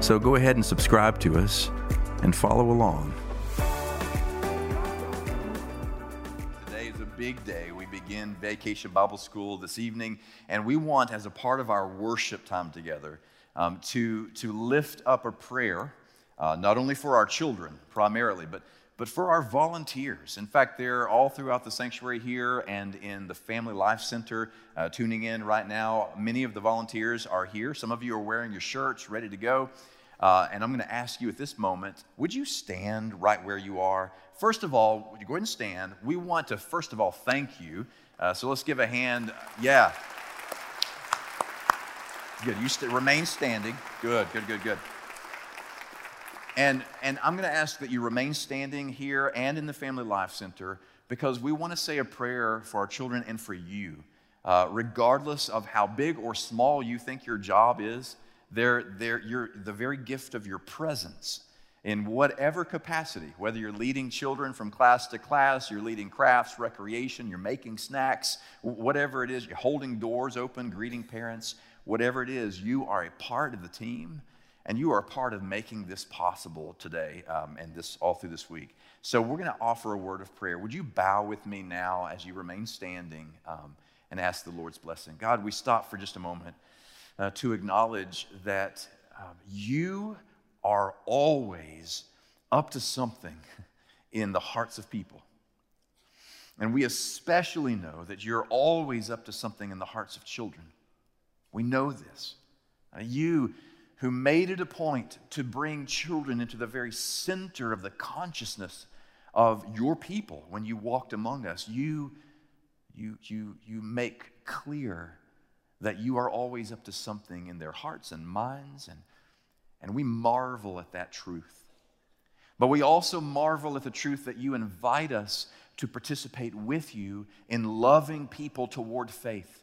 So go ahead and subscribe to us and follow along. Today is a big day. We begin Vacation Bible School this evening, and we want, as a part of our worship time together, um, to, to lift up a prayer, uh, not only for our children primarily, but but for our volunteers. In fact, they're all throughout the sanctuary here and in the Family Life Center uh, tuning in right now. Many of the volunteers are here. Some of you are wearing your shirts, ready to go. Uh, and I'm going to ask you at this moment would you stand right where you are? First of all, would you go ahead and stand? We want to, first of all, thank you. Uh, so let's give a hand. Yeah. Good. You st- remain standing. Good, good, good, good. And, and I'm going to ask that you remain standing here and in the Family Life Center because we want to say a prayer for our children and for you. Uh, regardless of how big or small you think your job is, they're, they're, you're, the very gift of your presence in whatever capacity, whether you're leading children from class to class, you're leading crafts, recreation, you're making snacks, whatever it is, you're holding doors open, greeting parents, whatever it is, you are a part of the team and you are a part of making this possible today um, and this all through this week. So we're going to offer a word of prayer. Would you bow with me now as you remain standing um, and ask the Lord's blessing? God, we stop for just a moment uh, to acknowledge that um, you are always up to something in the hearts of people. And we especially know that you're always up to something in the hearts of children. We know this. Uh, you who made it a point to bring children into the very center of the consciousness of your people when you walked among us. You, you, you, you make clear that you are always up to something in their hearts and minds, and, and we marvel at that truth. But we also marvel at the truth that you invite us to participate with you in loving people toward faith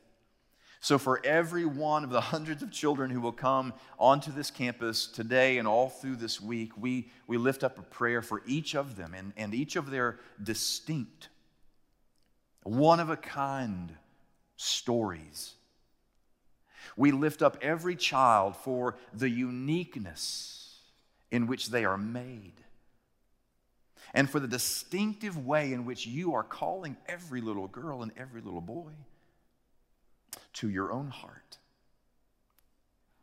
so, for every one of the hundreds of children who will come onto this campus today and all through this week, we, we lift up a prayer for each of them and, and each of their distinct, one of a kind stories. We lift up every child for the uniqueness in which they are made and for the distinctive way in which you are calling every little girl and every little boy to your own heart.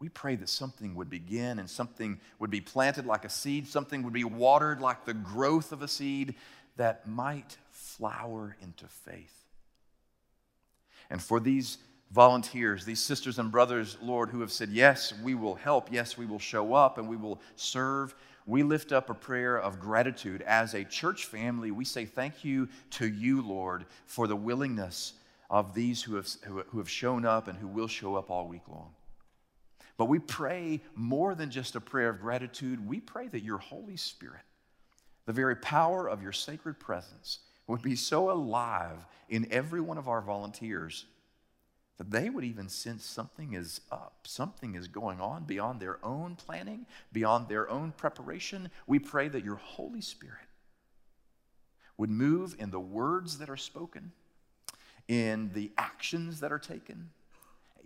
We pray that something would begin and something would be planted like a seed, something would be watered like the growth of a seed that might flower into faith. And for these volunteers, these sisters and brothers, Lord, who have said, Yes, we will help, yes, we will show up, and we will serve. We lift up a prayer of gratitude as a church family. We say thank you to you, Lord, for the willingness of these who have, who have shown up and who will show up all week long. But we pray more than just a prayer of gratitude. We pray that your Holy Spirit, the very power of your sacred presence, would be so alive in every one of our volunteers that they would even sense something is up, something is going on beyond their own planning, beyond their own preparation. We pray that your Holy Spirit would move in the words that are spoken in the actions that are taken,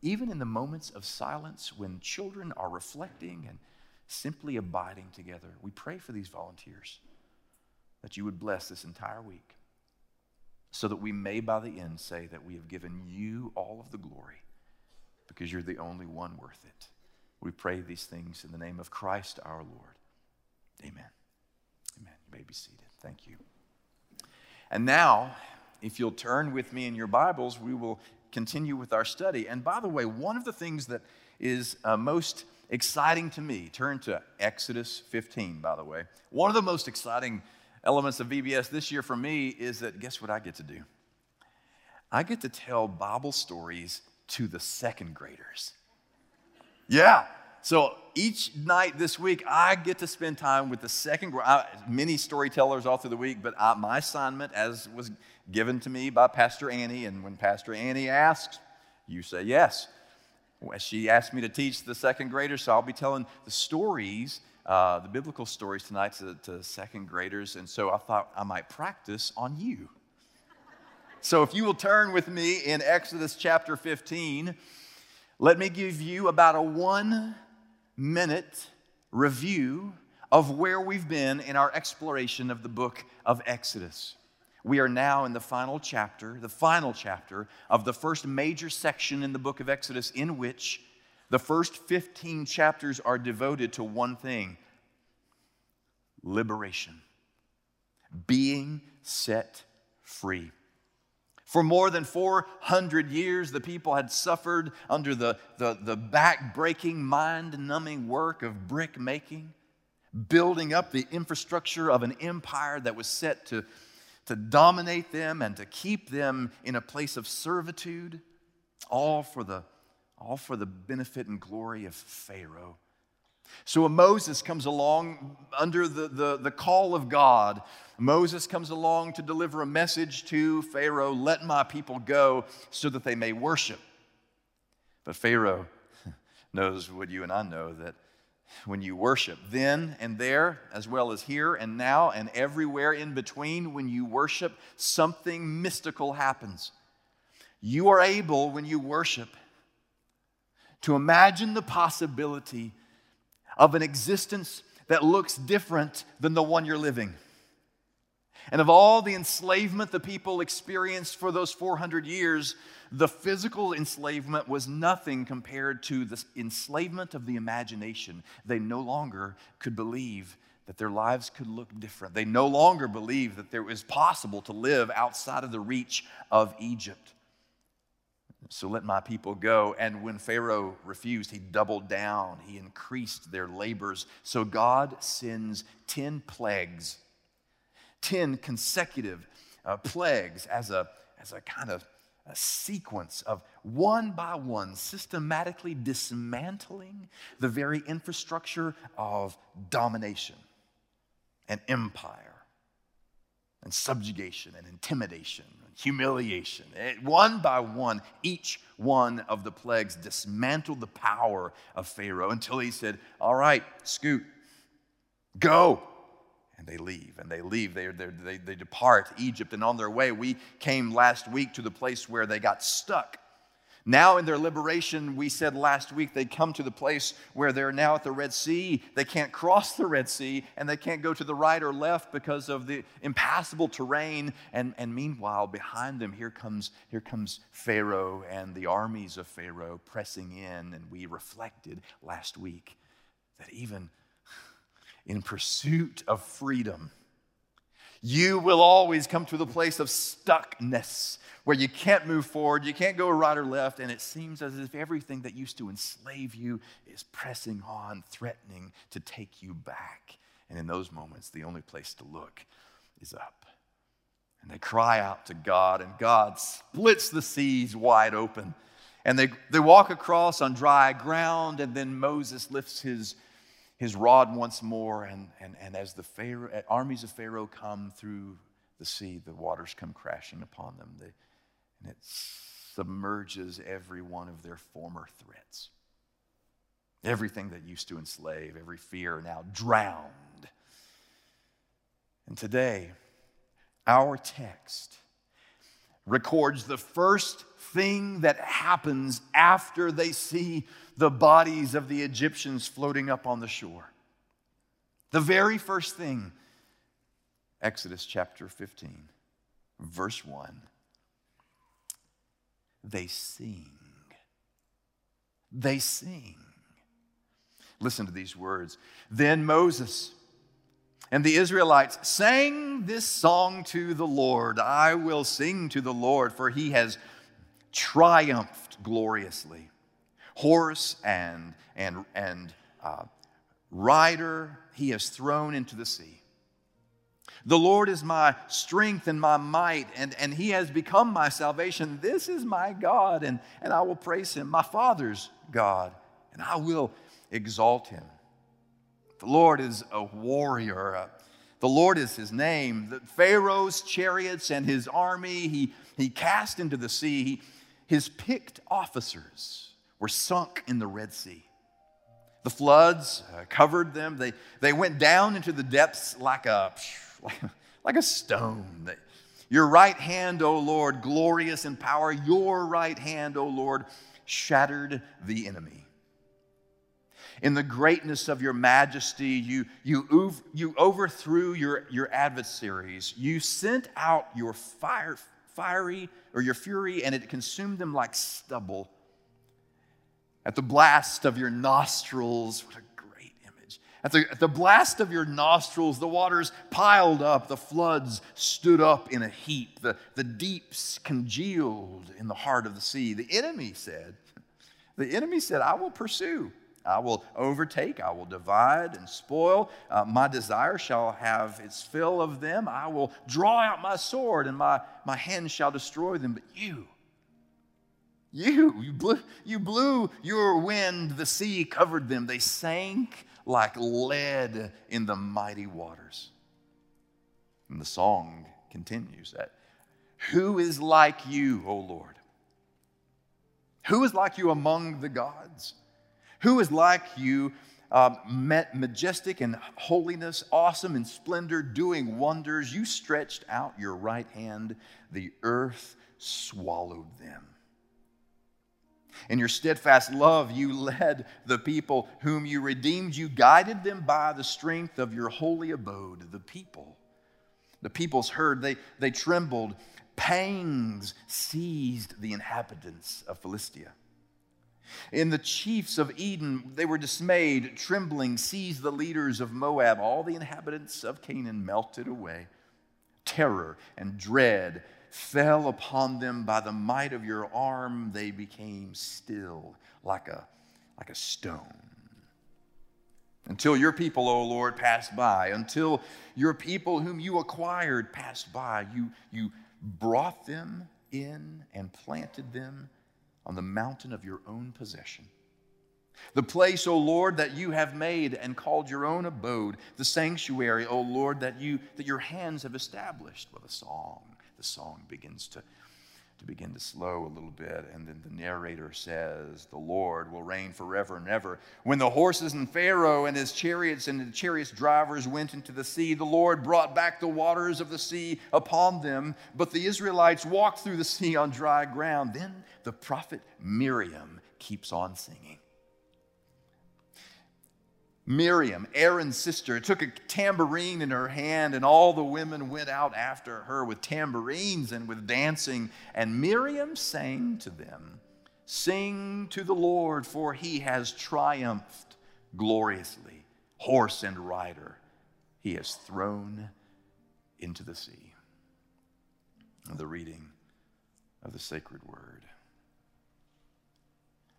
even in the moments of silence when children are reflecting and simply abiding together. We pray for these volunteers that you would bless this entire week so that we may by the end say that we have given you all of the glory because you're the only one worth it. We pray these things in the name of Christ our Lord. Amen. Amen. You may be seated. Thank you. And now, if you'll turn with me in your Bibles, we will continue with our study. And by the way, one of the things that is uh, most exciting to me, turn to Exodus 15, by the way. One of the most exciting elements of VBS this year for me is that guess what I get to do? I get to tell Bible stories to the second graders. Yeah. So each night this week, I get to spend time with the second, I, many storytellers all through the week, but I, my assignment, as was given to me by Pastor Annie, and when Pastor Annie asks, you say yes. She asked me to teach the second graders, so I'll be telling the stories, uh, the biblical stories tonight to, to second graders, and so I thought I might practice on you. So if you will turn with me in Exodus chapter 15, let me give you about a one minute review of where we've been in our exploration of the book of Exodus. We are now in the final chapter, the final chapter of the first major section in the book of Exodus, in which the first 15 chapters are devoted to one thing liberation, being set free. For more than 400 years, the people had suffered under the, the, the back breaking, mind numbing work of brick making, building up the infrastructure of an empire that was set to, to dominate them and to keep them in a place of servitude, all for the, all for the benefit and glory of Pharaoh. So when Moses comes along under the, the, the, call of God, Moses comes along to deliver a message to Pharaoh let my people go so that they may worship. But Pharaoh knows what you and I know that when you worship, then and there, as well as here and now and everywhere in between, when you worship, something mystical happens. You are able, when you worship, to imagine the possibility of an existence that looks different than the one you're living. And of all the enslavement the people experienced for those 400 years, the physical enslavement was nothing compared to the enslavement of the imagination. They no longer could believe that their lives could look different. They no longer believed that it was possible to live outside of the reach of Egypt. So let my people go. And when Pharaoh refused, he doubled down, he increased their labors. So God sends 10 plagues, 10 consecutive uh, plagues as a, as a kind of a sequence of one by one systematically dismantling the very infrastructure of domination and empire and subjugation and intimidation and humiliation. It, one by one, each one of the plagues dismantled the power of Pharaoh until he said, All right, scoot, go. And they leave, and they leave. They, they, they depart Egypt, and on their way, we came last week to the place where they got stuck now, in their liberation, we said last week, they come to the place where they're now at the Red Sea. They can't cross the Red Sea and they can't go to the right or left because of the impassable terrain. And, and meanwhile, behind them, here comes, here comes Pharaoh and the armies of Pharaoh pressing in. And we reflected last week that even in pursuit of freedom, you will always come to the place of stuckness where you can't move forward, you can't go right or left, and it seems as if everything that used to enslave you is pressing on, threatening to take you back. And in those moments, the only place to look is up. And they cry out to God, and God splits the seas wide open. And they, they walk across on dry ground, and then Moses lifts his, his rod once more. And, and, and as the Pharaoh, uh, armies of Pharaoh come through the sea, the waters come crashing upon them. They, and it submerges every one of their former threats. Everything that used to enslave, every fear now drowned. And today, our text records the first thing that happens after they see the bodies of the Egyptians floating up on the shore. The very first thing, Exodus chapter 15, verse 1 they sing. They sing. Listen to these words. Then Moses and the Israelites sang this song to the Lord I will sing to the Lord, for he has triumphed gloriously. Horse and, and, and uh, rider he has thrown into the sea. The Lord is my strength and my might, and, and He has become my salvation. This is my God, and, and I will praise Him, my Father's God, and I will exalt him. The Lord is a warrior. Uh, the Lord is his name. The Pharaoh's chariots and his army he, he cast into the sea. He, his picked officers were sunk in the Red Sea. The floods uh, covered them. They, they went down into the depths like a, like, a stone. Your right hand, O Lord, glorious in power, your right hand, O Lord, shattered the enemy. In the greatness of your majesty, you, you, you overthrew your, your adversaries. You sent out your fire, fiery or your fury, and it consumed them like stubble. At the blast of your nostrils, what a great image. At the, at the blast of your nostrils, the waters piled up, the floods stood up in a heap, the, the deeps congealed in the heart of the sea. The enemy said, The enemy said, I will pursue. I will overtake, I will divide and spoil. Uh, my desire shall have its fill of them. I will draw out my sword, and my, my hand shall destroy them. But you, you, you blew, you blew your wind, the sea covered them. They sank like lead in the mighty waters. And the song continues that Who is like you, O Lord? Who is like you among the gods? Who is like you, uh, majestic in holiness, awesome in splendor, doing wonders? You stretched out your right hand, the earth swallowed them. In your steadfast love, you led the people whom you redeemed. You guided them by the strength of your holy abode. The people, the peoples heard, they, they trembled. Pangs seized the inhabitants of Philistia. In the chiefs of Edom, they were dismayed, trembling, seized the leaders of Moab. All the inhabitants of Canaan melted away. Terror and dread fell upon them by the might of your arm, they became still like a, like a stone. Until your people, O Lord, passed by, until your people whom you acquired passed by, you, you brought them in and planted them on the mountain of your own possession. The place, O Lord, that you have made and called your own abode, the sanctuary, O Lord, that, you, that your hands have established with a song the song begins to, to begin to slow a little bit. And then the narrator says, The Lord will reign forever and ever. When the horses and Pharaoh and his chariots and the chariots drivers went into the sea, the Lord brought back the waters of the sea upon them. But the Israelites walked through the sea on dry ground. Then the prophet Miriam keeps on singing. Miriam, Aaron's sister, took a tambourine in her hand, and all the women went out after her with tambourines and with dancing. And Miriam sang to them, Sing to the Lord, for he has triumphed gloriously. Horse and rider he has thrown into the sea. The reading of the sacred word.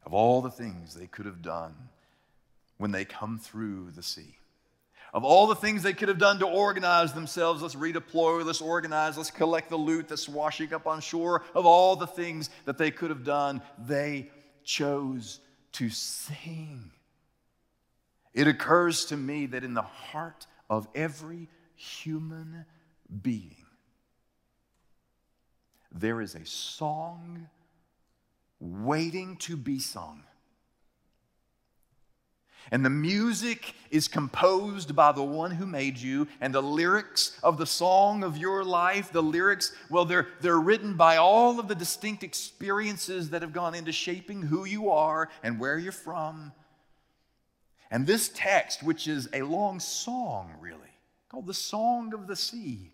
Of all the things they could have done, when they come through the sea. Of all the things they could have done to organize themselves, let's redeploy, let's organize, let's collect the loot that's washing up on shore. Of all the things that they could have done, they chose to sing. It occurs to me that in the heart of every human being, there is a song waiting to be sung and the music is composed by the one who made you, and the lyrics of the song of your life, the lyrics, well, they're, they're written by all of the distinct experiences that have gone into shaping who you are and where you're from. And this text, which is a long song, really, called the Song of the Sea,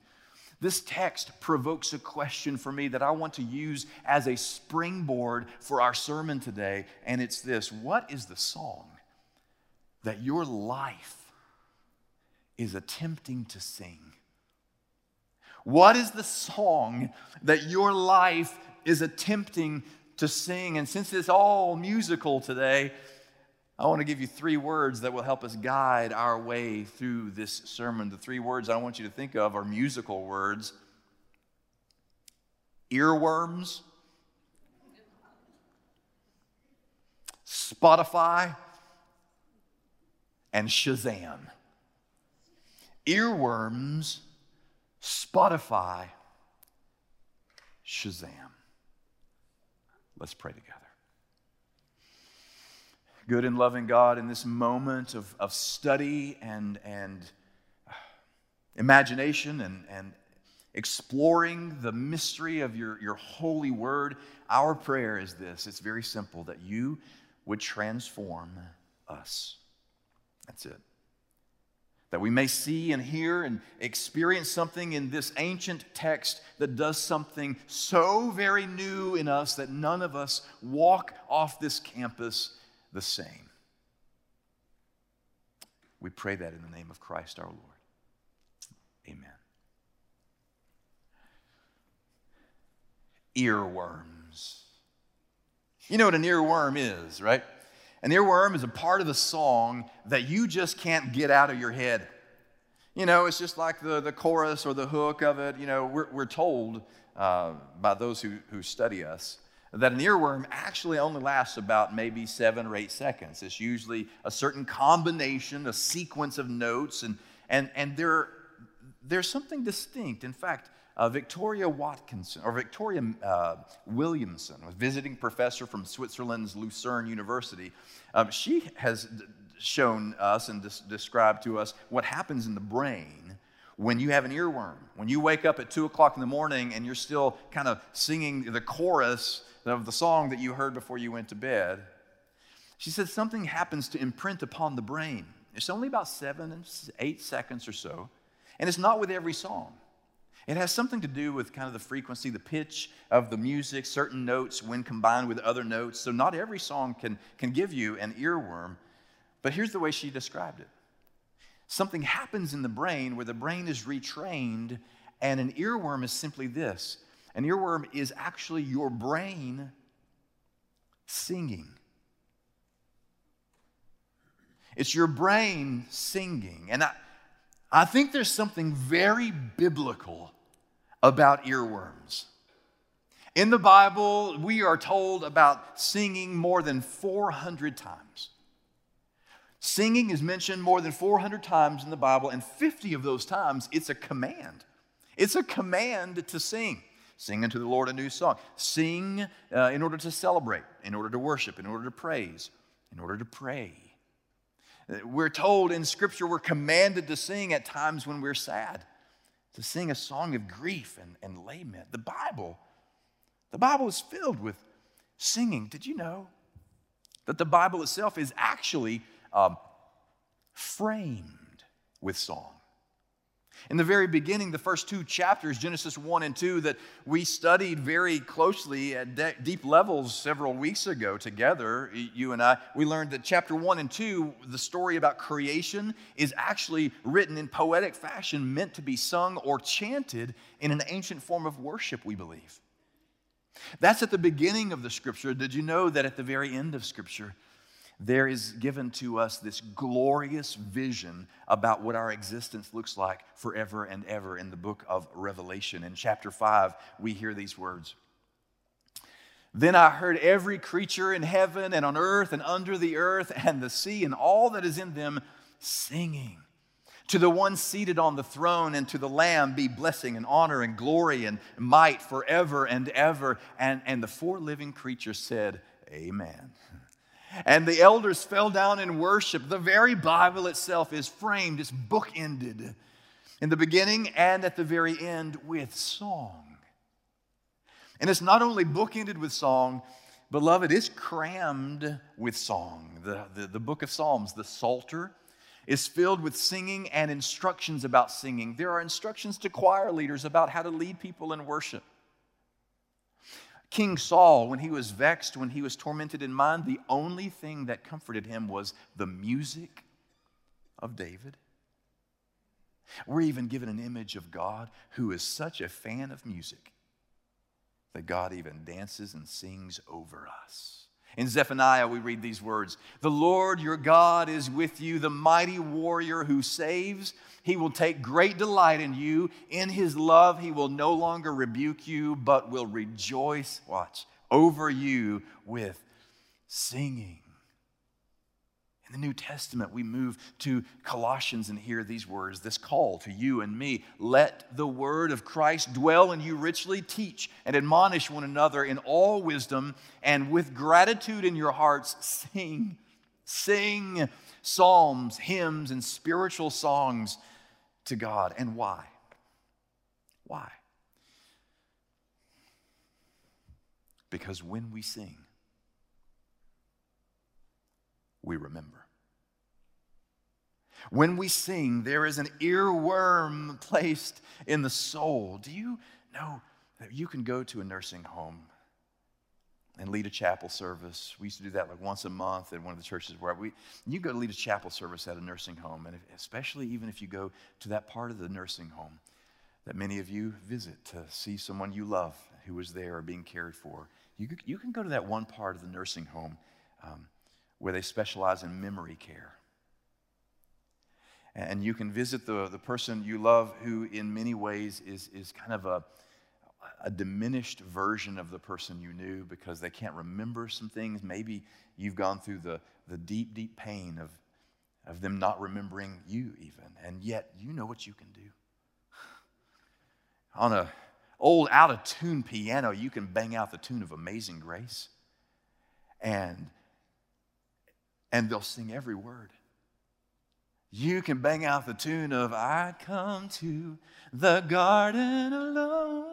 this text provokes a question for me that I want to use as a springboard for our sermon today, and it's this What is the song? That your life is attempting to sing? What is the song that your life is attempting to sing? And since it's all musical today, I want to give you three words that will help us guide our way through this sermon. The three words I want you to think of are musical words earworms, Spotify, and Shazam. Earworms, Spotify, Shazam. Let's pray together. Good and loving God, in this moment of, of study and, and uh, imagination and, and exploring the mystery of your, your holy word, our prayer is this it's very simple that you would transform us. That's it. That we may see and hear and experience something in this ancient text that does something so very new in us that none of us walk off this campus the same. We pray that in the name of Christ our Lord. Amen. Earworms. You know what an earworm is, right? An earworm is a part of the song that you just can't get out of your head. You know, it's just like the, the chorus or the hook of it. You know, we're, we're told uh, by those who, who study us that an earworm actually only lasts about maybe seven or eight seconds. It's usually a certain combination, a sequence of notes, and, and, and there, there's something distinct. In fact, uh, Victoria Watkinson, or Victoria uh, Williamson, a visiting professor from Switzerland's Lucerne University, um, she has d- shown us and des- described to us what happens in the brain when you have an earworm. When you wake up at 2 o'clock in the morning and you're still kind of singing the chorus of the song that you heard before you went to bed, she said something happens to imprint upon the brain. It's only about seven eight seconds or so, and it's not with every song. It has something to do with kind of the frequency, the pitch of the music, certain notes when combined with other notes. So, not every song can, can give you an earworm, but here's the way she described it something happens in the brain where the brain is retrained, and an earworm is simply this an earworm is actually your brain singing. It's your brain singing. And I, I think there's something very biblical about earworms. In the Bible, we are told about singing more than 400 times. Singing is mentioned more than 400 times in the Bible, and 50 of those times it's a command. It's a command to sing. Sing unto the Lord a new song. Sing uh, in order to celebrate, in order to worship, in order to praise, in order to pray. We're told in Scripture we're commanded to sing at times when we're sad, to sing a song of grief and, and lament. The Bible, the Bible is filled with singing. Did you know that the Bible itself is actually um, framed with song? In the very beginning, the first two chapters, Genesis 1 and 2, that we studied very closely at de- deep levels several weeks ago together, you and I, we learned that chapter 1 and 2, the story about creation, is actually written in poetic fashion, meant to be sung or chanted in an ancient form of worship, we believe. That's at the beginning of the scripture. Did you know that at the very end of scripture, there is given to us this glorious vision about what our existence looks like forever and ever in the book of Revelation. In chapter 5, we hear these words. Then I heard every creature in heaven and on earth and under the earth and the sea and all that is in them singing. To the one seated on the throne and to the Lamb be blessing and honor and glory and might forever and ever. And, and the four living creatures said, Amen. And the elders fell down in worship. The very Bible itself is framed, it's bookended in the beginning and at the very end with song. And it's not only bookended with song, beloved, it's crammed with song. The, the, the book of Psalms, the Psalter, is filled with singing and instructions about singing. There are instructions to choir leaders about how to lead people in worship. King Saul, when he was vexed, when he was tormented in mind, the only thing that comforted him was the music of David. We're even given an image of God who is such a fan of music that God even dances and sings over us. In Zephaniah, we read these words The Lord your God is with you, the mighty warrior who saves. He will take great delight in you. In his love, he will no longer rebuke you, but will rejoice, watch, over you with singing. In the New Testament, we move to Colossians and hear these words this call to you and me. Let the word of Christ dwell in you richly, teach and admonish one another in all wisdom, and with gratitude in your hearts, sing, sing psalms, hymns, and spiritual songs to God. And why? Why? Because when we sing, we remember. When we sing, there is an earworm placed in the soul. Do you know that you can go to a nursing home and lead a chapel service? We used to do that like once a month at one of the churches where we, you go to lead a chapel service at a nursing home, and especially even if you go to that part of the nursing home that many of you visit to see someone you love who is there or being cared for. You, you can go to that one part of the nursing home um, where they specialize in memory care. And you can visit the, the person you love who, in many ways, is, is kind of a, a diminished version of the person you knew because they can't remember some things. Maybe you've gone through the, the deep, deep pain of, of them not remembering you, even. And yet, you know what you can do. On a old out of tune piano, you can bang out the tune of Amazing Grace. And, and they'll sing every word. You can bang out the tune of I come to the garden alone.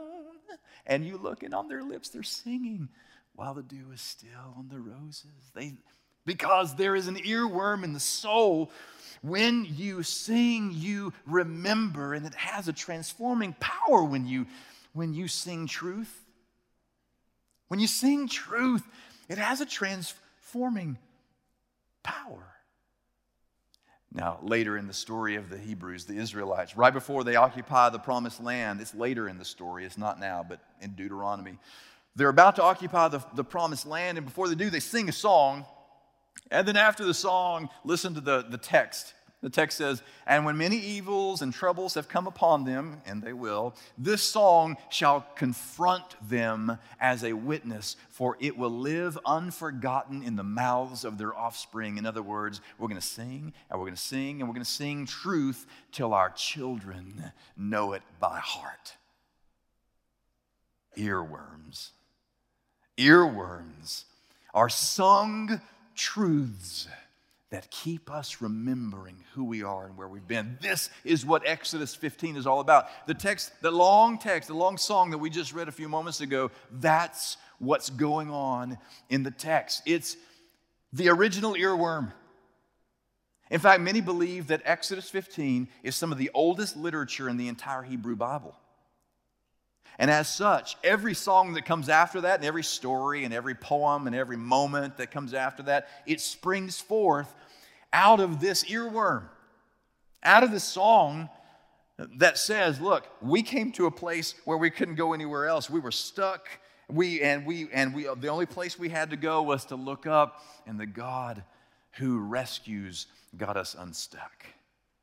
And you look, and on their lips, they're singing while the dew is still on the roses. They, because there is an earworm in the soul. When you sing, you remember, and it has a transforming power when you, when you sing truth. When you sing truth, it has a transforming power. Now, later in the story of the Hebrews, the Israelites, right before they occupy the promised land, it's later in the story, it's not now, but in Deuteronomy, they're about to occupy the, the promised land, and before they do, they sing a song. And then after the song, listen to the, the text. The text says, And when many evils and troubles have come upon them, and they will, this song shall confront them as a witness, for it will live unforgotten in the mouths of their offspring. In other words, we're going to sing, and we're going to sing, and we're going to sing truth till our children know it by heart. Earworms. Earworms are sung truths that keep us remembering who we are and where we've been. This is what Exodus 15 is all about. The text, the long text, the long song that we just read a few moments ago, that's what's going on in the text. It's the original earworm. In fact, many believe that Exodus 15 is some of the oldest literature in the entire Hebrew Bible. And as such, every song that comes after that, and every story, and every poem, and every moment that comes after that, it springs forth out of this earworm, out of the song that says, Look, we came to a place where we couldn't go anywhere else. We were stuck. We, and we, and we, the only place we had to go was to look up, and the God who rescues got us unstuck.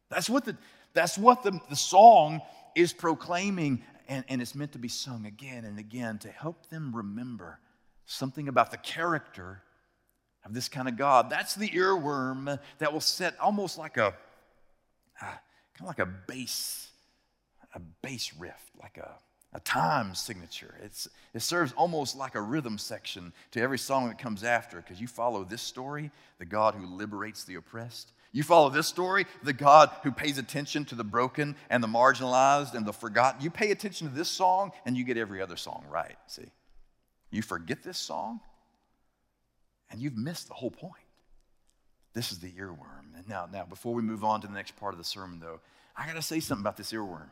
That's what the, that's what the, the song is proclaiming and, and it's meant to be sung again and again to help them remember something about the character of this kind of God. That's the earworm that will set almost like a ah, kind of like a bass, a bass riff, like a, a time signature. It's, it serves almost like a rhythm section to every song that comes after because you follow this story, the God who liberates the oppressed. You follow this story, the God who pays attention to the broken and the marginalized and the forgotten. You pay attention to this song and you get every other song right. See? You forget this song and you've missed the whole point. This is the earworm. And now, now before we move on to the next part of the sermon, though, I got to say something about this earworm.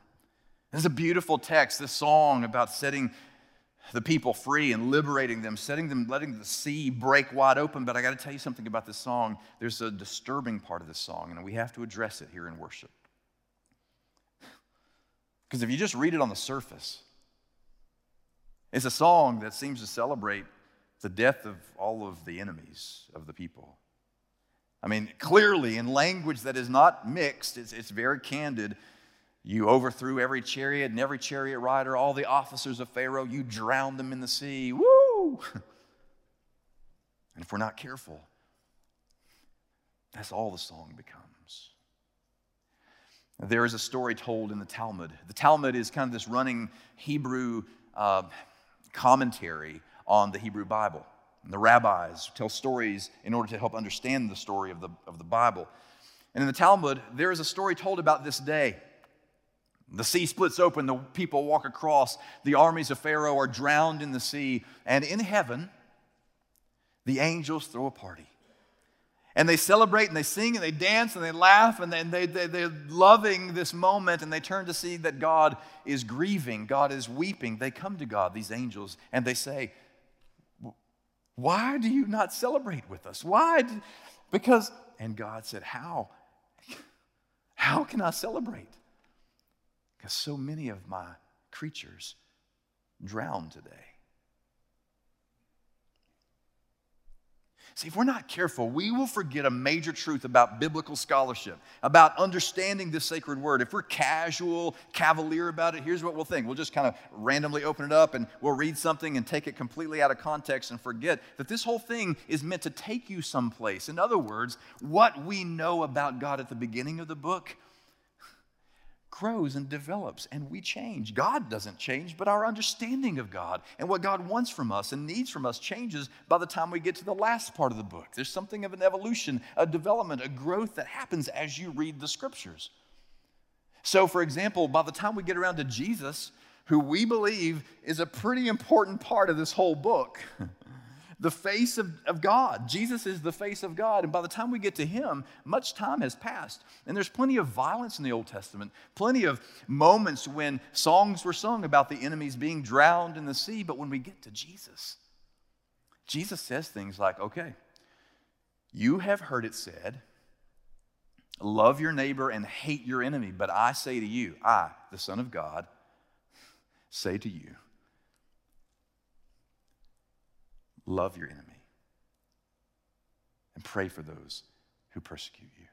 This is a beautiful text, this song about setting the people free and liberating them, setting them, letting the sea break wide open. But I got to tell you something about this song. There's a disturbing part of this song, and we have to address it here in worship. Because if you just read it on the surface, it's a song that seems to celebrate the death of all of the enemies of the people. I mean, clearly, in language that is not mixed, it's, it's very candid. You overthrew every chariot and every chariot rider, all the officers of Pharaoh. You drowned them in the sea. Woo! And if we're not careful, That's all the song becomes. There is a story told in the Talmud. The Talmud is kind of this running Hebrew uh, commentary on the Hebrew Bible. And the rabbis tell stories in order to help understand the story of the, of the Bible. And in the Talmud, there is a story told about this day. The sea splits open, the people walk across, the armies of Pharaoh are drowned in the sea, and in heaven, the angels throw a party. And they celebrate and they sing and they dance and they laugh and they, they, they, they're loving this moment and they turn to see that God is grieving, God is weeping. They come to God, these angels, and they say, Why do you not celebrate with us? Why? Because, and God said, How? How can I celebrate? Because so many of my creatures drown today. See, if we're not careful, we will forget a major truth about biblical scholarship, about understanding this sacred word. If we're casual, cavalier about it, here's what we'll think. We'll just kind of randomly open it up and we'll read something and take it completely out of context and forget that this whole thing is meant to take you someplace. In other words, what we know about God at the beginning of the book grows and develops and we change. God doesn't change, but our understanding of God and what God wants from us and needs from us changes by the time we get to the last part of the book. There's something of an evolution, a development, a growth that happens as you read the scriptures. So, for example, by the time we get around to Jesus, who we believe is a pretty important part of this whole book, the face of, of God. Jesus is the face of God. And by the time we get to him, much time has passed. And there's plenty of violence in the Old Testament, plenty of moments when songs were sung about the enemies being drowned in the sea. But when we get to Jesus, Jesus says things like, okay, you have heard it said, love your neighbor and hate your enemy. But I say to you, I, the Son of God, say to you, Love your enemy and pray for those who persecute you.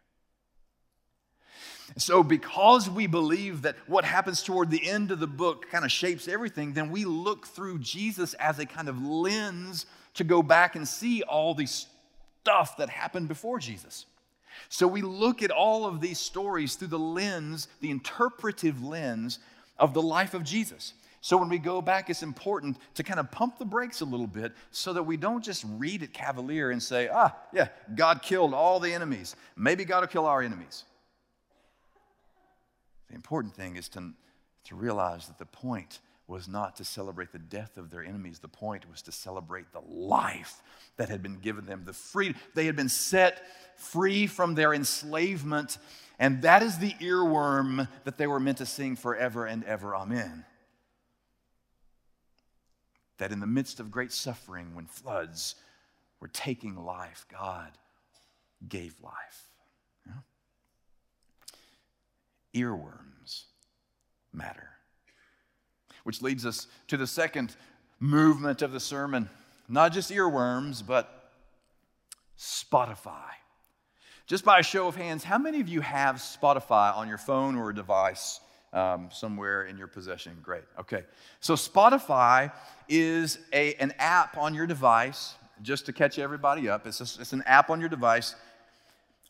So, because we believe that what happens toward the end of the book kind of shapes everything, then we look through Jesus as a kind of lens to go back and see all the stuff that happened before Jesus. So, we look at all of these stories through the lens, the interpretive lens of the life of Jesus. So when we go back, it's important to kind of pump the brakes a little bit so that we don't just read it cavalier and say, ah, yeah, God killed all the enemies. Maybe God will kill our enemies. The important thing is to, to realize that the point was not to celebrate the death of their enemies. The point was to celebrate the life that had been given them, the free, they had been set free from their enslavement. And that is the earworm that they were meant to sing forever and ever. Amen that in the midst of great suffering, when floods were taking life, God gave life. Yeah? Earworms matter. Which leads us to the second movement of the sermon not just earworms, but Spotify. Just by a show of hands, how many of you have Spotify on your phone or a device? Um, somewhere in your possession. Great. Okay. So Spotify is a, an app on your device, just to catch everybody up. It's, a, it's an app on your device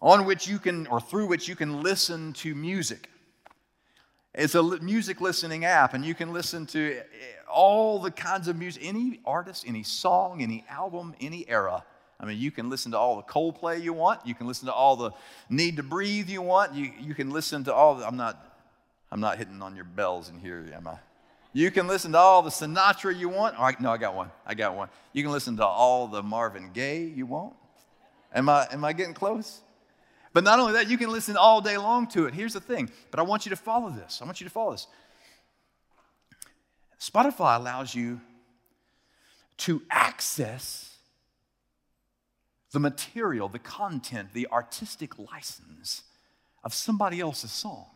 on which you can, or through which you can listen to music. It's a music listening app, and you can listen to eh, all the kinds of music, any artist, any song, any album, any era. I mean, you can listen to all the Coldplay you want. You can listen to all the Need to Breathe you want. You, you can listen to all, the, I'm not I'm not hitting on your bells in here, am I? You can listen to all the Sinatra you want. All right, no, I got one. I got one. You can listen to all the Marvin Gaye you want. Am I, am I getting close? But not only that, you can listen all day long to it. Here's the thing, but I want you to follow this. I want you to follow this. Spotify allows you to access the material, the content, the artistic license of somebody else's song.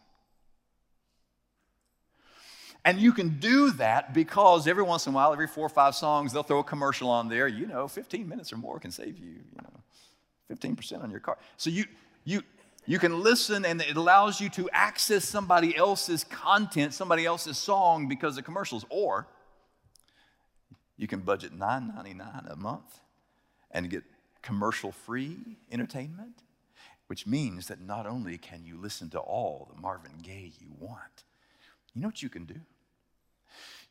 And you can do that because every once in a while, every four or five songs, they'll throw a commercial on there. You know, 15 minutes or more can save you, you know, 15% on your car. So you, you, you can listen and it allows you to access somebody else's content, somebody else's song because of commercials. Or you can budget $9.99 a month and get commercial free entertainment which means that not only can you listen to all the Marvin Gaye you want, you know what you can do?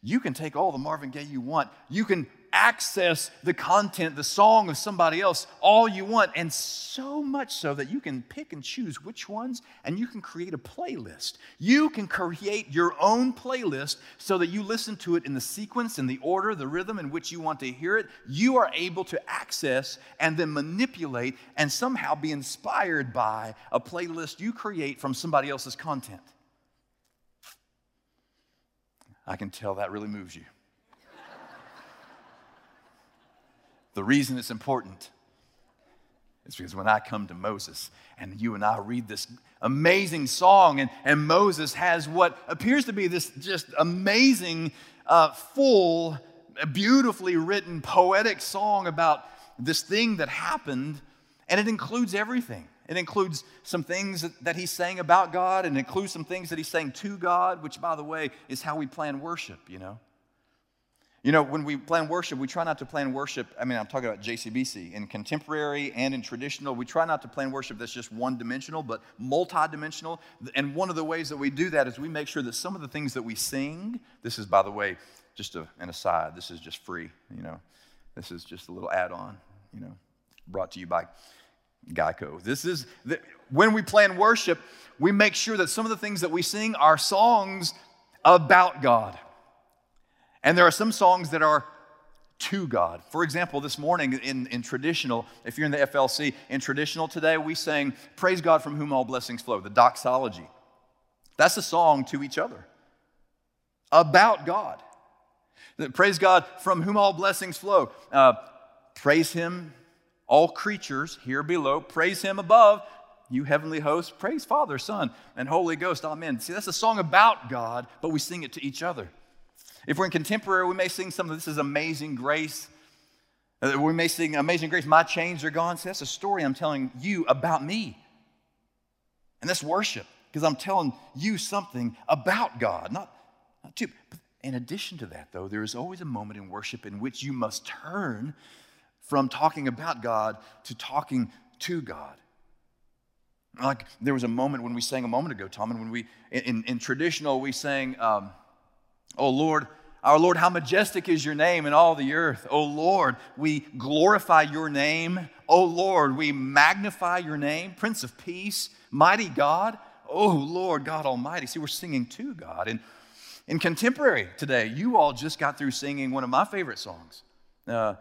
You can take all the Marvin Gaye you want. You can access the content, the song of somebody else, all you want, and so much so that you can pick and choose which ones, and you can create a playlist. You can create your own playlist so that you listen to it in the sequence, in the order, the rhythm in which you want to hear it. You are able to access and then manipulate and somehow be inspired by a playlist you create from somebody else's content. I can tell that really moves you. the reason it's important is because when I come to Moses and you and I read this amazing song, and, and Moses has what appears to be this just amazing, uh, full, beautifully written, poetic song about this thing that happened, and it includes everything. It includes some things that he's saying about God and includes some things that he's saying to God, which, by the way, is how we plan worship, you know. You know, when we plan worship, we try not to plan worship. I mean, I'm talking about JCBC. In contemporary and in traditional, we try not to plan worship that's just one dimensional, but multi-dimensional. And one of the ways that we do that is we make sure that some of the things that we sing, this is, by the way, just a, an aside, this is just free, you know. This is just a little add on, you know, brought to you by Geico. This is the, when we plan worship, we make sure that some of the things that we sing are songs about God. And there are some songs that are to God. For example, this morning in, in traditional, if you're in the FLC, in traditional today, we sang Praise God from whom all blessings flow, the doxology. That's a song to each other about God. Praise God from whom all blessings flow. Uh, praise Him all creatures here below, praise him above. You heavenly hosts, praise Father, Son, and Holy Ghost. Amen. See, that's a song about God, but we sing it to each other. If we're in contemporary, we may sing something. this is amazing grace. Uh, we may sing Amazing Grace, My chains are gone. See, that's a story I'm telling you about me. And that's worship, because I'm telling you something about God, not, not to. In addition to that, though, there is always a moment in worship in which you must turn from talking about God to talking to God. Like there was a moment when we sang a moment ago, Tom, and when we, in, in traditional, we sang, um, Oh Lord, our Lord, how majestic is your name in all the earth. Oh Lord, we glorify your name. Oh Lord, we magnify your name, Prince of Peace, mighty God. Oh Lord, God Almighty. See, we're singing to God. And in contemporary today, you all just got through singing one of my favorite songs. Uh,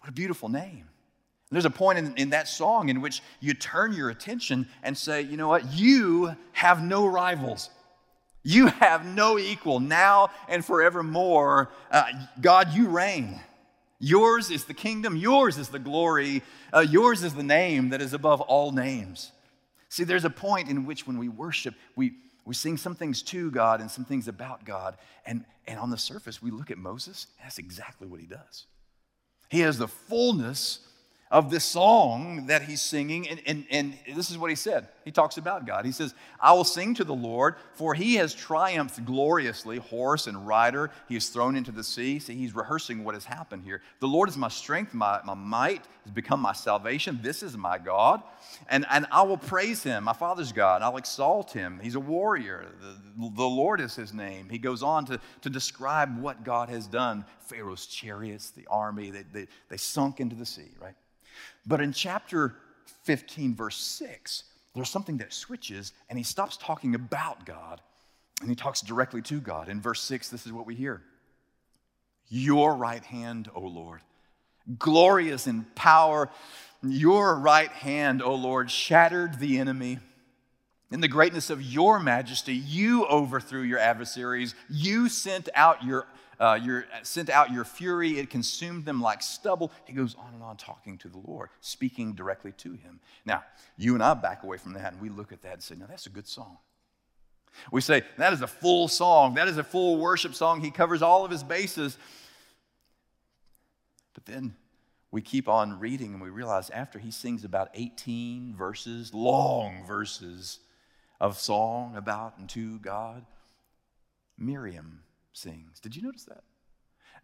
what a beautiful name. There's a point in, in that song in which you turn your attention and say, you know what? You have no rivals. You have no equal now and forevermore. Uh, God, you reign. Yours is the kingdom, yours is the glory, uh, yours is the name that is above all names. See, there's a point in which when we worship, we, we sing some things to God and some things about God. And, and on the surface, we look at Moses, that's exactly what he does. He has the fullness of this song that he's singing. And, and, and this is what he said. He talks about God. He says, I will sing to the Lord, for he has triumphed gloriously, horse and rider. He is thrown into the sea. See, he's rehearsing what has happened here. The Lord is my strength, my, my might has become my salvation. This is my God. And, and I will praise him, my Father's God. I'll exalt him. He's a warrior. The, the Lord is his name. He goes on to, to describe what God has done. Pharaoh's chariots, the army, they, they, they sunk into the sea, right? But in chapter 15, verse 6, there's something that switches and he stops talking about God and he talks directly to God. In verse 6, this is what we hear Your right hand, O Lord, glorious in power. Your right hand, O Lord, shattered the enemy. In the greatness of your majesty, you overthrew your adversaries. You sent out your uh, your, sent out your fury, it consumed them like stubble. He goes on and on talking to the Lord, speaking directly to him. Now, you and I back away from that and we look at that and say, now that's a good song. We say, that is a full song. That is a full worship song. He covers all of his bases. But then we keep on reading and we realize after he sings about 18 verses, long verses of song about and to God, Miriam sings. Did you notice that?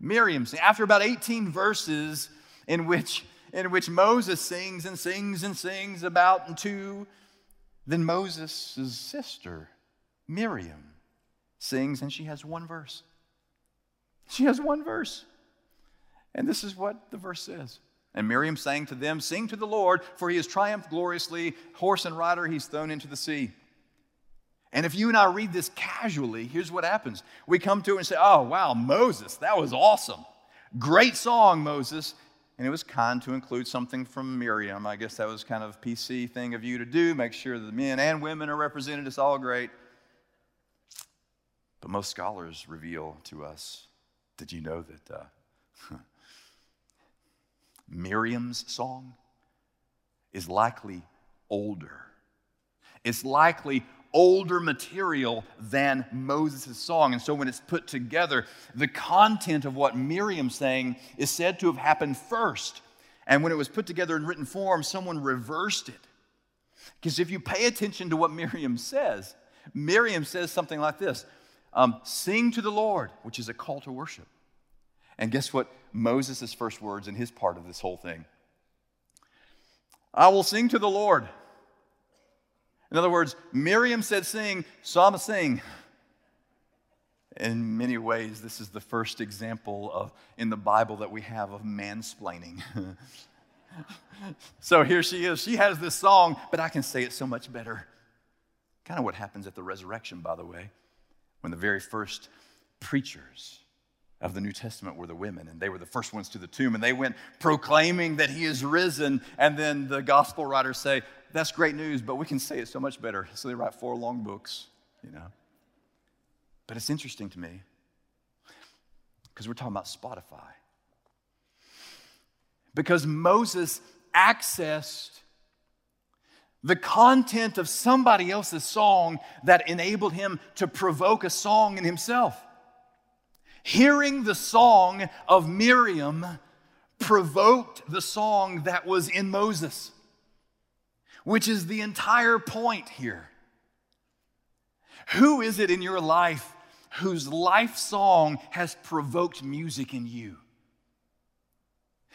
Miriam sings. After about 18 verses in which in which Moses sings and sings and sings about and to. Then Moses' sister, Miriam, sings and she has one verse. She has one verse. And this is what the verse says. And Miriam sang to them, Sing to the Lord, for he has triumphed gloriously. Horse and rider he's thrown into the sea. And if you and I read this casually, here's what happens. We come to it and say, Oh, wow, Moses, that was awesome. Great song, Moses. And it was kind to include something from Miriam. I guess that was kind of PC thing of you to do, make sure the men and women are represented. It's all great. But most scholars reveal to us did you know that uh, Miriam's song is likely older? It's likely older material than Moses' song. And so when it's put together, the content of what Miriam's saying is said to have happened first. And when it was put together in written form, someone reversed it. Because if you pay attention to what Miriam says, Miriam says something like this um, Sing to the Lord, which is a call to worship. And guess what? Moses' first words in his part of this whole thing I will sing to the Lord. In other words, Miriam said sing, I'm sing. In many ways, this is the first example of in the Bible that we have of mansplaining. so here she is. She has this song, but I can say it so much better. Kind of what happens at the resurrection, by the way, when the very first preachers of the New Testament were the women, and they were the first ones to the tomb, and they went proclaiming that he is risen. And then the gospel writers say, That's great news, but we can say it so much better. So they write four long books, you know. But it's interesting to me because we're talking about Spotify. Because Moses accessed the content of somebody else's song that enabled him to provoke a song in himself. Hearing the song of Miriam provoked the song that was in Moses, which is the entire point here. Who is it in your life whose life song has provoked music in you?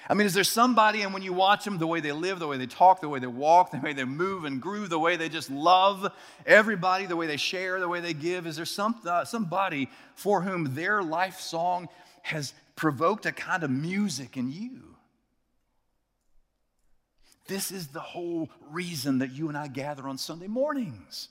I mean, is there somebody, and when you watch them, the way they live, the way they talk, the way they walk, the way they move and groove, the way they just love everybody, the way they share, the way they give, is there some, uh, somebody for whom their life song has provoked a kind of music in you? This is the whole reason that you and I gather on Sunday mornings.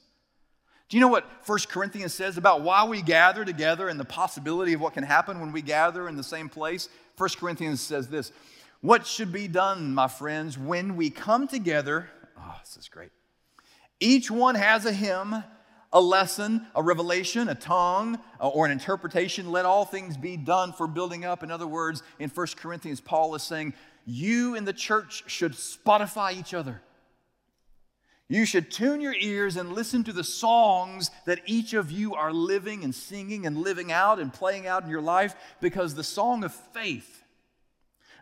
Do you know what 1 Corinthians says about why we gather together and the possibility of what can happen when we gather in the same place? 1 Corinthians says this what should be done, my friends, when we come together? Oh, this is great. Each one has a hymn, a lesson, a revelation, a tongue, uh, or an interpretation. Let all things be done for building up. In other words, in 1 Corinthians, Paul is saying, You and the church should Spotify each other. You should tune your ears and listen to the songs that each of you are living and singing and living out and playing out in your life because the song of faith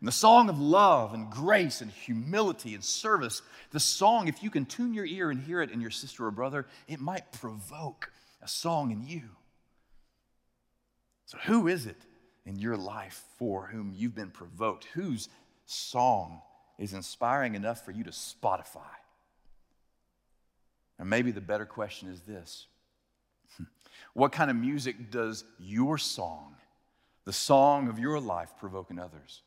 and the song of love and grace and humility and service, the song, if you can tune your ear and hear it in your sister or brother, it might provoke a song in you. So, who is it in your life for whom you've been provoked? Whose song is inspiring enough for you to Spotify? And maybe the better question is this What kind of music does your song, the song of your life, provoke in others?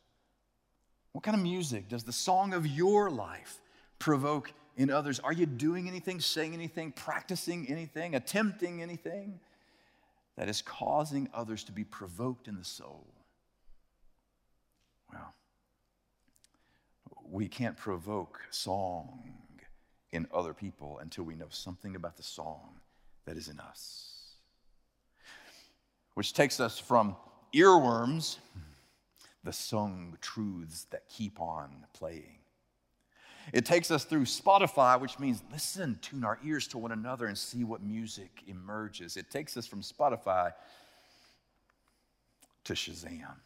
What kind of music does the song of your life provoke in others? Are you doing anything, saying anything, practicing anything, attempting anything that is causing others to be provoked in the soul? Well, we can't provoke song in other people until we know something about the song that is in us. Which takes us from earworms the sung truths that keep on playing. It takes us through Spotify, which means listen, tune our ears to one another and see what music emerges. It takes us from Spotify to Shazam.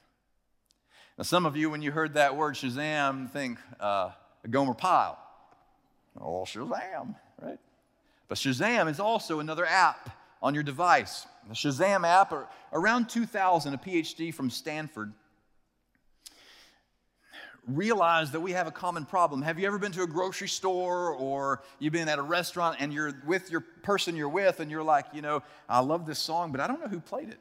Now, some of you, when you heard that word Shazam, think uh, a Gomer Pyle. Oh, Shazam, right? But Shazam is also another app on your device. The Shazam app, around 2000, a PhD from Stanford realized that we have a common problem. Have you ever been to a grocery store or you've been at a restaurant and you're with your person you're with and you're like, you know, I love this song, but I don't know who played it.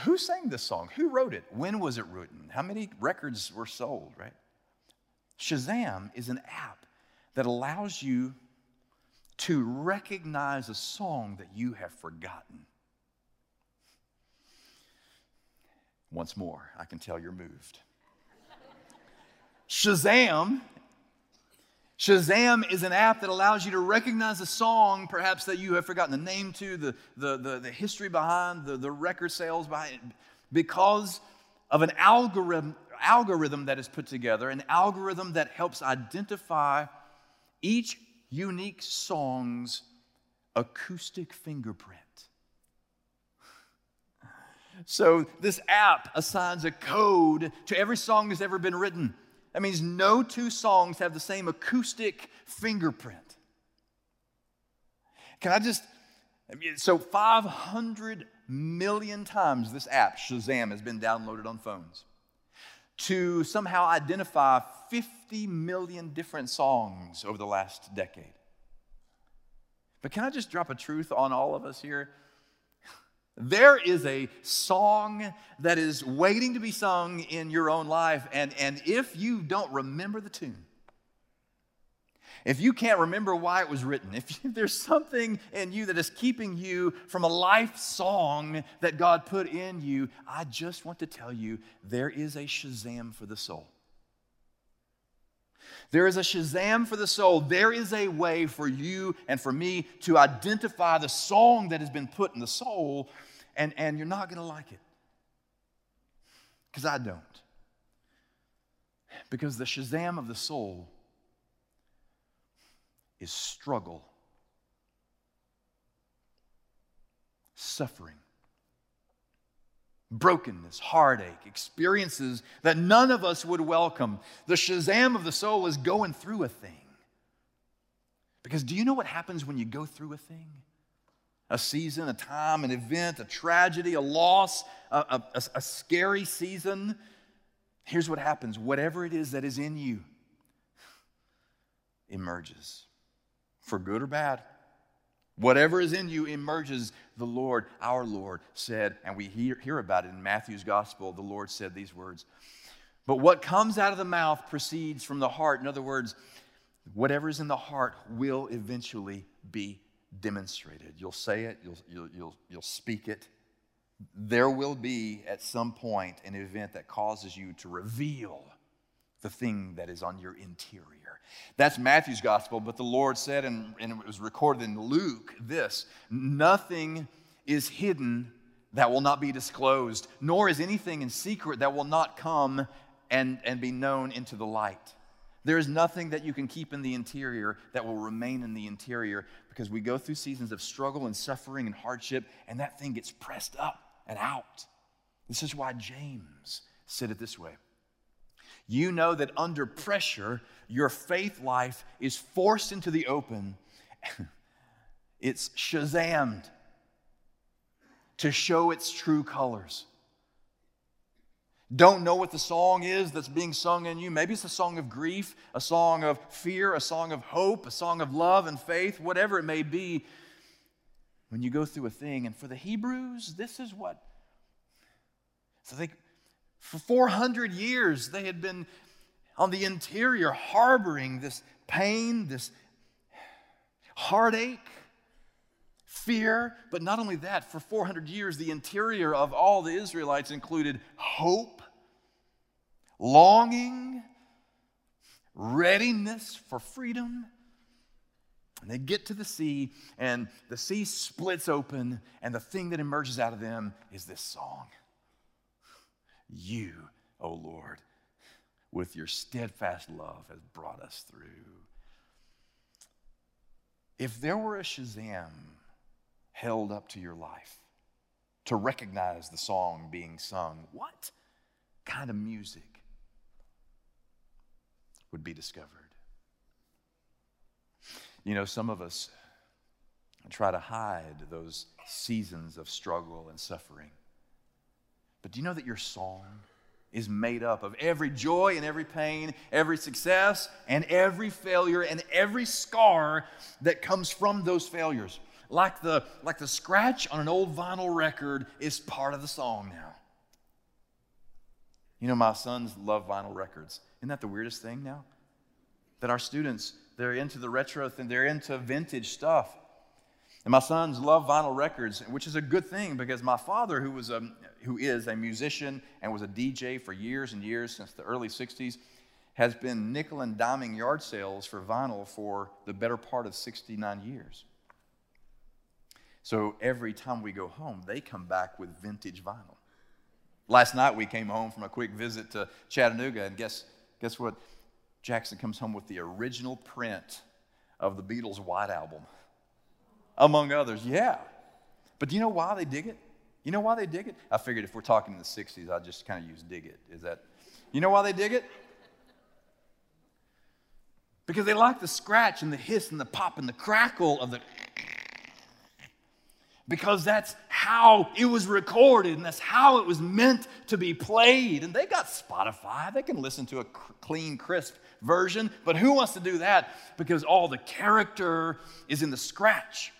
Who sang this song? Who wrote it? When was it written? How many records were sold, right? Shazam is an app that allows you to recognize a song that you have forgotten. Once more, I can tell you're moved. Shazam. Shazam is an app that allows you to recognize a song, perhaps that you have forgotten the name to, the, the, the, the history behind, the, the record sales behind because of an algorithm, algorithm that is put together, an algorithm that helps identify each unique song's acoustic fingerprint. So, this app assigns a code to every song that's ever been written. That means no two songs have the same acoustic fingerprint. Can I just, so 500 million times this app, Shazam, has been downloaded on phones to somehow identify 50 million different songs over the last decade. But can I just drop a truth on all of us here? There is a song that is waiting to be sung in your own life, and, and if you don't remember the tune, if you can't remember why it was written, if there's something in you that is keeping you from a life song that God put in you, I just want to tell you there is a Shazam for the soul. There is a Shazam for the soul. There is a way for you and for me to identify the song that has been put in the soul and, and you're not going to like it. Because I don't. Because the Shazam of the soul is struggle, suffering, brokenness, heartache, experiences that none of us would welcome. The Shazam of the soul is going through a thing. Because do you know what happens when you go through a thing? a season, a time, an event, a tragedy, a loss, a, a, a, scary season, here's what happens whatever it is that is in you emerges, for good or bad. Whatever is in you emerges. The Lord, our Lord, said, and we hear, hear about it in Matthew's gospel. The Lord said these words. But what comes out of the mouth proceeds from the heart. In other words, whatever is in the heart will eventually be demonstrated. You'll say it, you'll, you'll, you'll, you'll speak it. There will be at some point an event that causes you to reveal the thing that is on your interior. That's Matthew's gospel, but the Lord said, and, and it was recorded in Luke, this nothing is hidden that will not be disclosed, nor is anything in secret that will not come and, and be known into the light. There is nothing that you can keep in the interior that will remain in the interior because we go through seasons of struggle and suffering and hardship, and that thing gets pressed up and out. This is why James said it this way You know that under pressure, your faith life is forced into the open, it's shazammed to show its true colors don't know what the song is that's being sung in you. Maybe it's a song of grief, a song of fear, a song of hope, a song of love and faith, whatever it may be. When you go through a thing, and for the Hebrews, this is what. So they, for 400 years, they had been on the interior harboring this pain, this heartache, fear, but not only that, for 400 years, the interior of all the Israelites included hope, longing, readiness for freedom. And they get to the sea, and the sea splits open, and the thing that emerges out of them is this song You, O Lord, with your steadfast love, has brought us through. If there were a Shazam held up to your life to recognize the song being sung, what kind of music would be discovered? You know, some of us try to hide those seasons of struggle and suffering. But do you know that your song is made up of every joy and every pain, every success and every failure and every scar that comes from those failures. Like the, like the scratch on an old vinyl record is part of the song now. You know, my sons love vinyl records. Isn't that the weirdest thing now? That our students, they're into the retro thing, they're into vintage stuff. And my sons love vinyl records, which is a good thing because my father, who, was a, who is a musician and was a DJ for years and years since the early 60s, has been nickel and diming yard sales for vinyl for the better part of 69 years. So every time we go home, they come back with vintage vinyl. Last night we came home from a quick visit to Chattanooga, and guess, guess what? Jackson comes home with the original print of the Beatles' White Album among others. Yeah. But do you know why they dig it? You know why they dig it? I figured if we're talking in the 60s, I'd just kind of use dig it. Is that, you know why they dig it? Because they like the scratch and the hiss and the pop and the crackle of the. Because that's how it was recorded and that's how it was meant to be played. And they got Spotify, they can listen to a clean, crisp version, but who wants to do that? Because all the character is in the scratch.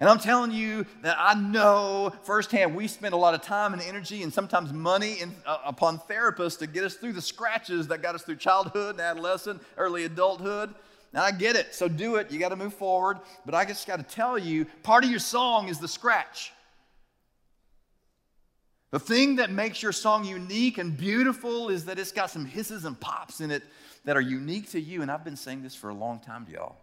And I'm telling you that I know firsthand we spend a lot of time and energy and sometimes money in, uh, upon therapists to get us through the scratches that got us through childhood and adolescent, early adulthood. And I get it, so do it. You got to move forward. But I just got to tell you part of your song is the scratch. The thing that makes your song unique and beautiful is that it's got some hisses and pops in it that are unique to you. And I've been saying this for a long time to y'all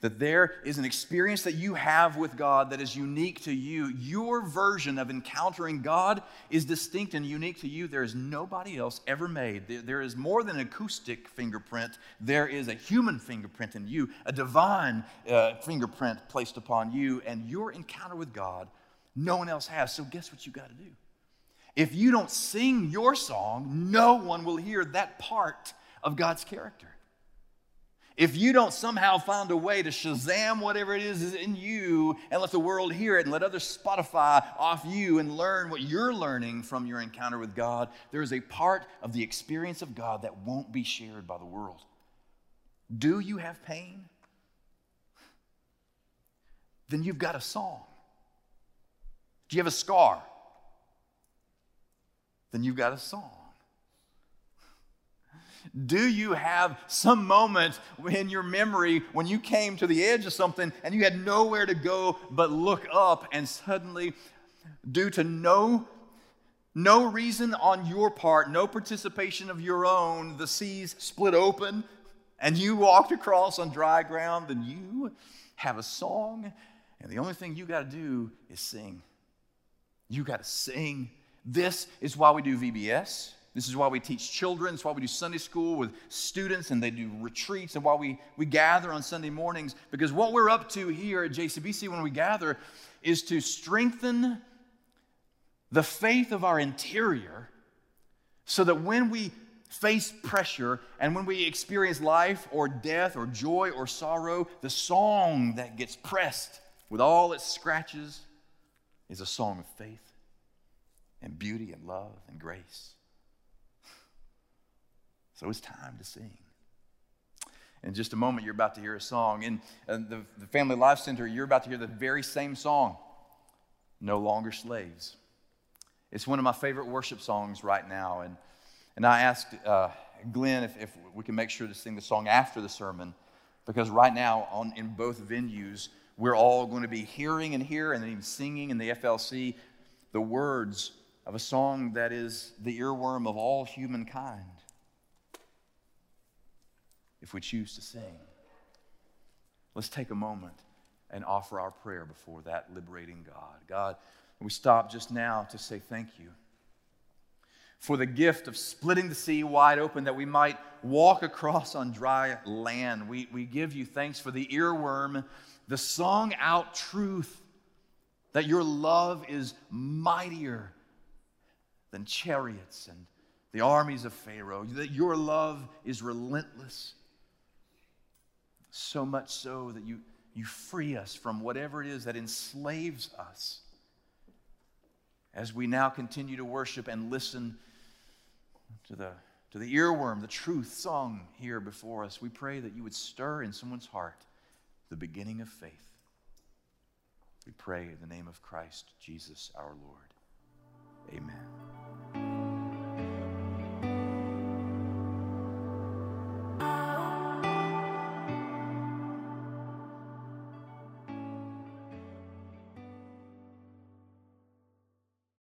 that there is an experience that you have with God that is unique to you. Your version of encountering God is distinct and unique to you. There is nobody else ever made. There is more than an acoustic fingerprint, there is a human fingerprint in you, a divine uh, fingerprint placed upon you, and your encounter with God, no one else has. So, guess what you got to do? If you don't sing your song, no one will hear that part of God's character. If you don't somehow find a way to Shazam whatever it is in you and let the world hear it and let others Spotify off you and learn what you're learning from your encounter with God, there is a part of the experience of God that won't be shared by the world. Do you have pain? Then you've got a song. Do you have a scar? Then you've got a song. Do you have some moment in your memory when you came to the edge of something and you had nowhere to go but look up and suddenly, due to no no reason on your part, no participation of your own, the seas split open and you walked across on dry ground, then you have a song, and the only thing you got to do is sing. You got to sing. This is why we do VBS. This is why we teach children. It's why we do Sunday school with students and they do retreats and why we, we gather on Sunday mornings. Because what we're up to here at JCBC when we gather is to strengthen the faith of our interior so that when we face pressure and when we experience life or death or joy or sorrow, the song that gets pressed with all its scratches is a song of faith and beauty and love and grace. So it's time to sing. In just a moment, you're about to hear a song. In the, the Family Life Center, you're about to hear the very same song, No Longer Slaves. It's one of my favorite worship songs right now. And, and I asked uh, Glenn if, if we can make sure to sing the song after the sermon, because right now, on, in both venues, we're all going to be hearing and here and then even singing in the FLC the words of a song that is the earworm of all humankind if we choose to sing. Let's take a moment and offer our prayer before that liberating God. God, we stop just now to say thank you for the gift of splitting the sea wide open that we might walk across on dry land. We, we give you thanks for the earworm, the song out truth that your love is mightier than chariots and the armies of Pharaoh, that your love is relentless so much so that you, you free us from whatever it is that enslaves us. as we now continue to worship and listen to the, to the earworm, the truth song here before us, we pray that you would stir in someone's heart the beginning of faith. We pray in the name of Christ Jesus our Lord. Amen.